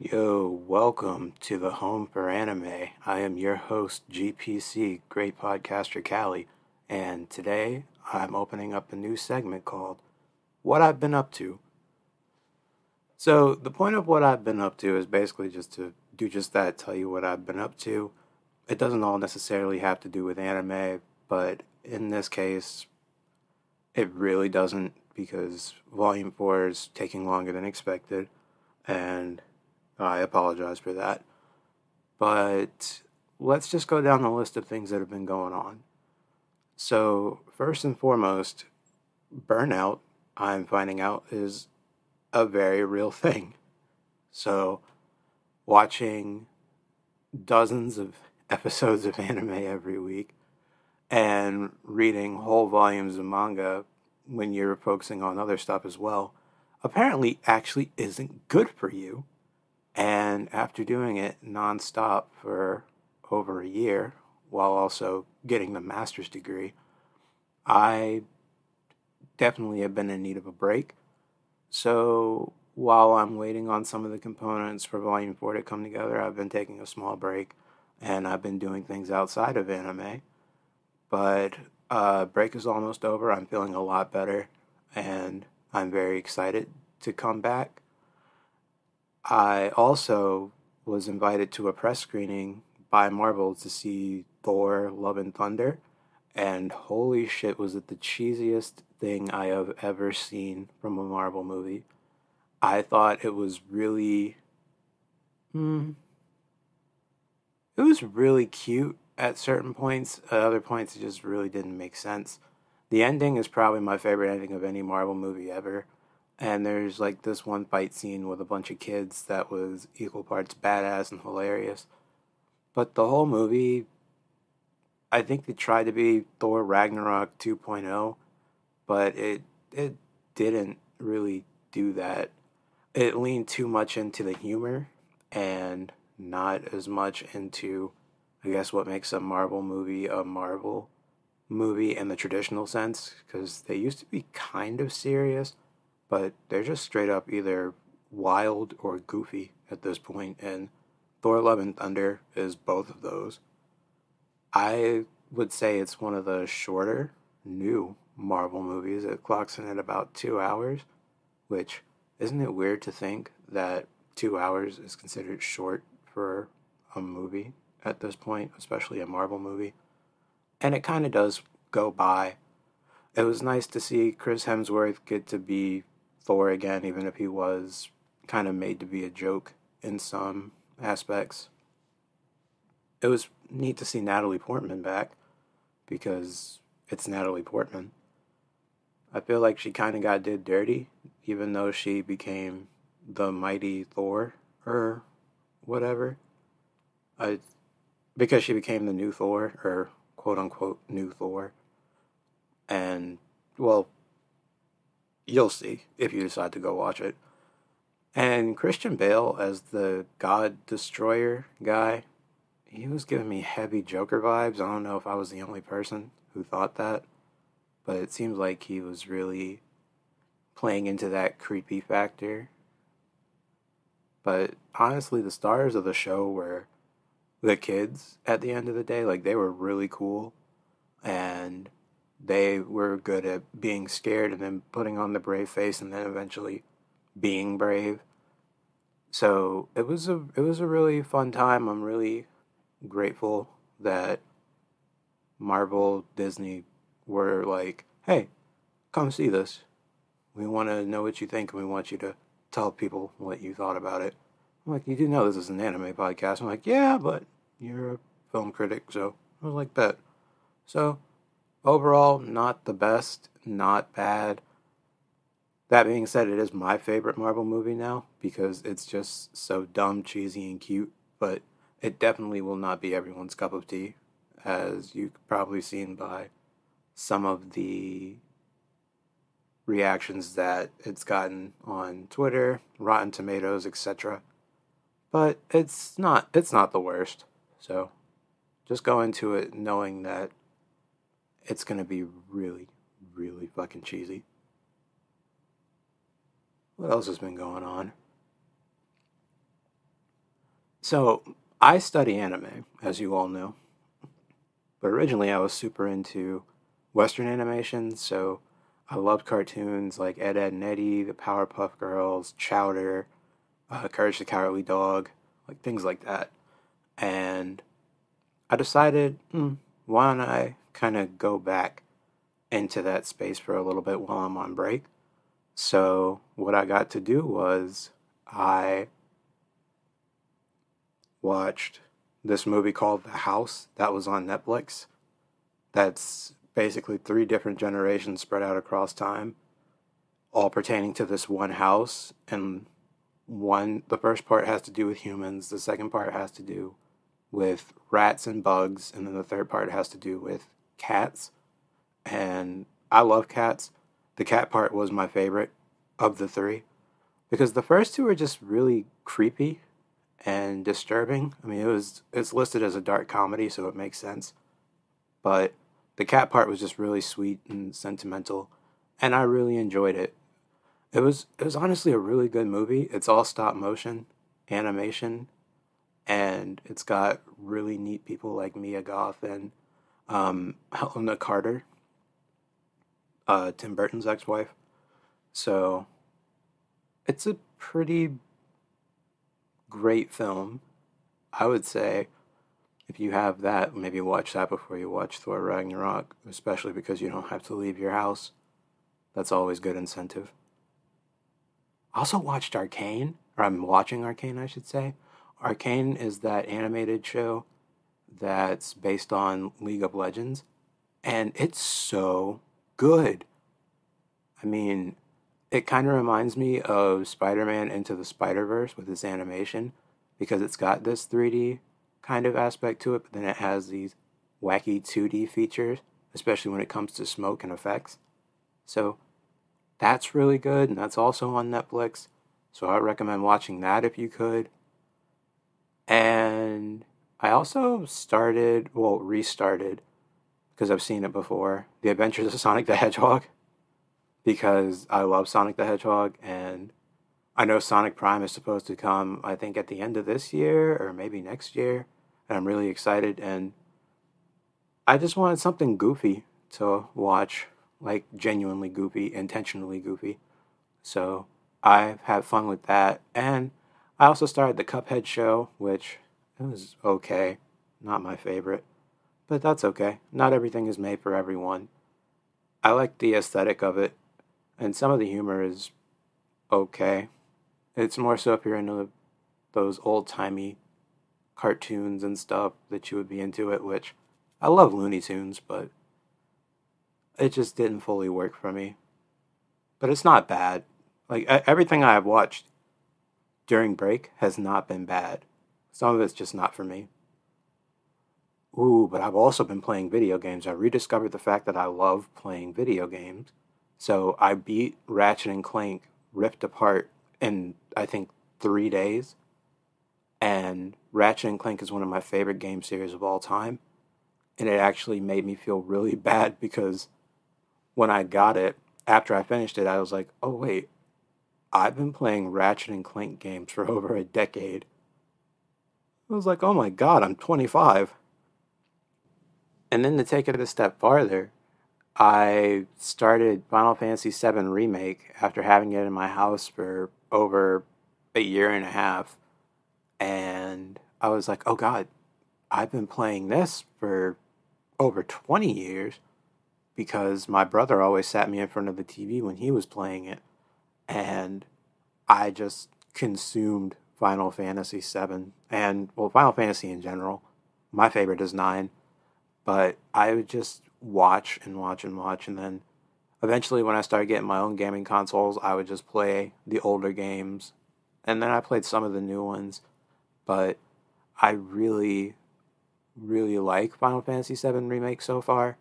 Yo, welcome to the home for anime. I am your host, GPC, Great Podcaster Callie, and today I'm opening up a new segment called What I've Been Up To. So, the point of what I've been up to is basically just to do just that, tell you what I've been up to. It doesn't all necessarily have to do with anime, but in this case, it really doesn't because Volume 4 is taking longer than expected, and I apologize for that. But let's just go down the list of things that have been going on. So, first and foremost, burnout, I'm finding out, is a very real thing. So, watching dozens of episodes of anime every week and reading whole volumes of manga when you're focusing on other stuff as well apparently actually isn't good for you. And after doing it nonstop for over a year while also getting the master's degree, I definitely have been in need of a break. So while I'm waiting on some of the components for Volume 4 to come together, I've been taking a small break and I've been doing things outside of anime. But uh, break is almost over. I'm feeling a lot better and I'm very excited to come back. I also was invited to a press screening by Marvel to see Thor Love and Thunder. And holy shit, was it the cheesiest thing I have ever seen from a Marvel movie. I thought it was really. Hmm. It was really cute at certain points. At other points, it just really didn't make sense. The ending is probably my favorite ending of any Marvel movie ever. And there's like this one fight scene with a bunch of kids that was equal parts badass and hilarious. But the whole movie, I think they tried to be Thor Ragnarok 2.0, but it it didn't really do that. It leaned too much into the humor and not as much into I guess what makes a Marvel movie a Marvel movie in the traditional sense because they used to be kind of serious, but they're just straight up either wild or goofy at this point, and Thor: Love and Thunder is both of those. I would say it's one of the shorter, new Marvel movies. It clocks in at about two hours, which isn't it weird to think that two hours is considered short for a movie at this point, especially a Marvel movie? and it kind of does go by. It was nice to see Chris Hemsworth get to be Thor again, even if he was kind of made to be a joke in some aspects. It was neat to see Natalie Portman back because it's Natalie Portman. I feel like she kind of got did dirty, even though she became the mighty Thor or whatever. I, because she became the new Thor or quote unquote new Thor. And, well, you'll see if you decide to go watch it. And Christian Bale as the God Destroyer guy, he was giving me heavy Joker vibes. I don't know if I was the only person who thought that, but it seems like he was really playing into that creepy factor. But honestly, the stars of the show were the kids at the end of the day. Like they were really cool and they were good at being scared and then putting on the brave face and then eventually being brave. So it was a it was a really fun time. I'm really grateful that Marvel Disney were like, "Hey, come see this. We want to know what you think and we want you to tell people what you thought about it." I'm like, you do know this is an anime podcast. I'm like, yeah, but you're a film critic, so I was like, bet. So, overall, not the best, not bad. That being said, it is my favorite Marvel movie now because it's just so dumb, cheesy, and cute, but it definitely will not be everyone's cup of tea, as you've probably seen by some of the reactions that it's gotten on Twitter, Rotten Tomatoes, etc but it's not it's not the worst. So just go into it knowing that it's going to be really really fucking cheesy. What else has been going on? So, I study anime, as you all know. But originally, I was super into Western animation, so I loved cartoons like Ed, Edd n Eddy, the Powerpuff Girls, Chowder, uh, Courage the Cowardly Dog, like things like that. And I decided, hmm, why don't I kind of go back into that space for a little bit while I'm on break? So, what I got to do was I watched this movie called The House that was on Netflix. That's basically three different generations spread out across time, all pertaining to this one house. And one, the first part has to do with humans, the second part has to do with rats and bugs, and then the third part has to do with cats. And I love cats. The cat part was my favorite of the three because the first two are just really creepy and disturbing. I mean, it was it's listed as a dark comedy, so it makes sense. But the cat part was just really sweet and sentimental, and I really enjoyed it. It was it was honestly a really good movie. It's all stop motion animation, and it's got really neat people like Mia Goth and um, Helena Carter, uh, Tim Burton's ex-wife. So it's a pretty great film. I would say if you have that, maybe watch that before you watch Thor Ragnarok, especially because you don't have to leave your house. That's always good incentive. I also watched Arcane, or I'm watching Arcane, I should say. Arcane is that animated show that's based on League of Legends, and it's so good. I mean, it kind of reminds me of Spider-Man Into the Spider-Verse with its animation because it's got this 3D kind of aspect to it, but then it has these wacky 2D features, especially when it comes to smoke and effects. So that's really good, and that's also on Netflix. So I recommend watching that if you could. And I also started, well, restarted, because I've seen it before, The Adventures of Sonic the Hedgehog because I love Sonic the Hedgehog and I know Sonic Prime is supposed to come, I think, at the end of this year or maybe next year. And I'm really excited. And I just wanted something goofy to watch, like genuinely goofy, intentionally goofy. So I've had fun with that. And I also started the Cuphead show, which it was okay. Not my favorite. But that's okay. Not everything is made for everyone. I like the aesthetic of it and some of the humor is okay. It's more so if you're into those old timey cartoons and stuff that you would be into it, which I love Looney Tunes, but it just didn't fully work for me. But it's not bad. Like everything I have watched during break has not been bad. Some of it's just not for me. Ooh, but I've also been playing video games. I rediscovered the fact that I love playing video games. So I beat Ratchet and Clank Rift Apart in I think three days. And Ratchet and Clank is one of my favorite game series of all time. And it actually made me feel really bad because when I got it, after I finished it, I was like, oh, wait, I've been playing Ratchet and Clank games for over a decade. I was like, oh my god, I'm 25. And then to take it a step farther, I started Final Fantasy VII Remake after having it in my house for over a year and a half. And I was like, oh God, I've been playing this for over 20 years because my brother always sat me in front of the TV when he was playing it. And I just consumed Final Fantasy VII and, well, Final Fantasy in general. My favorite is 9. But I would just watch and watch and watch. And then eventually, when I started getting my own gaming consoles, I would just play the older games. And then I played some of the new ones. But I really, really like Final Fantasy VII Remake so far.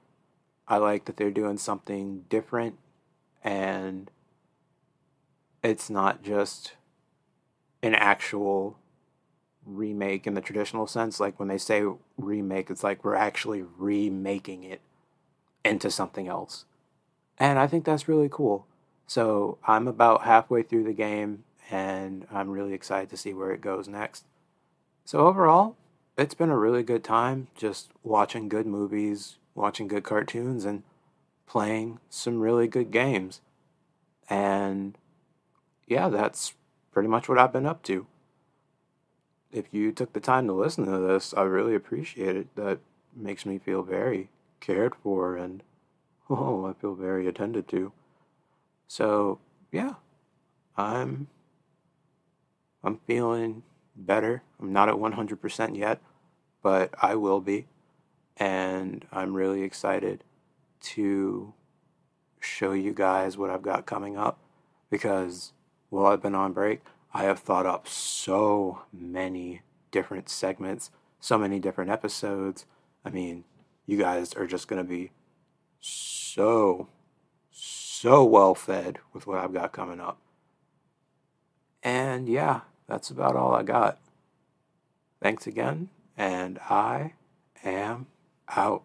I like that they're doing something different and it's not just an actual remake in the traditional sense. Like when they say remake, it's like we're actually remaking it into something else. And I think that's really cool. So I'm about halfway through the game and I'm really excited to see where it goes next. So, overall, it's been a really good time just watching good movies, watching good cartoons, and playing some really good games. And yeah, that's pretty much what I've been up to. If you took the time to listen to this, I really appreciate it. That makes me feel very cared for and oh, I feel very attended to. So, yeah. I'm I'm feeling better. I'm not at 100% yet, but I will be. And I'm really excited to show you guys what I've got coming up because while I've been on break, I have thought up so many different segments, so many different episodes. I mean, you guys are just going to be so, so well fed with what I've got coming up. And yeah, that's about all I got. Thanks again, and I am out.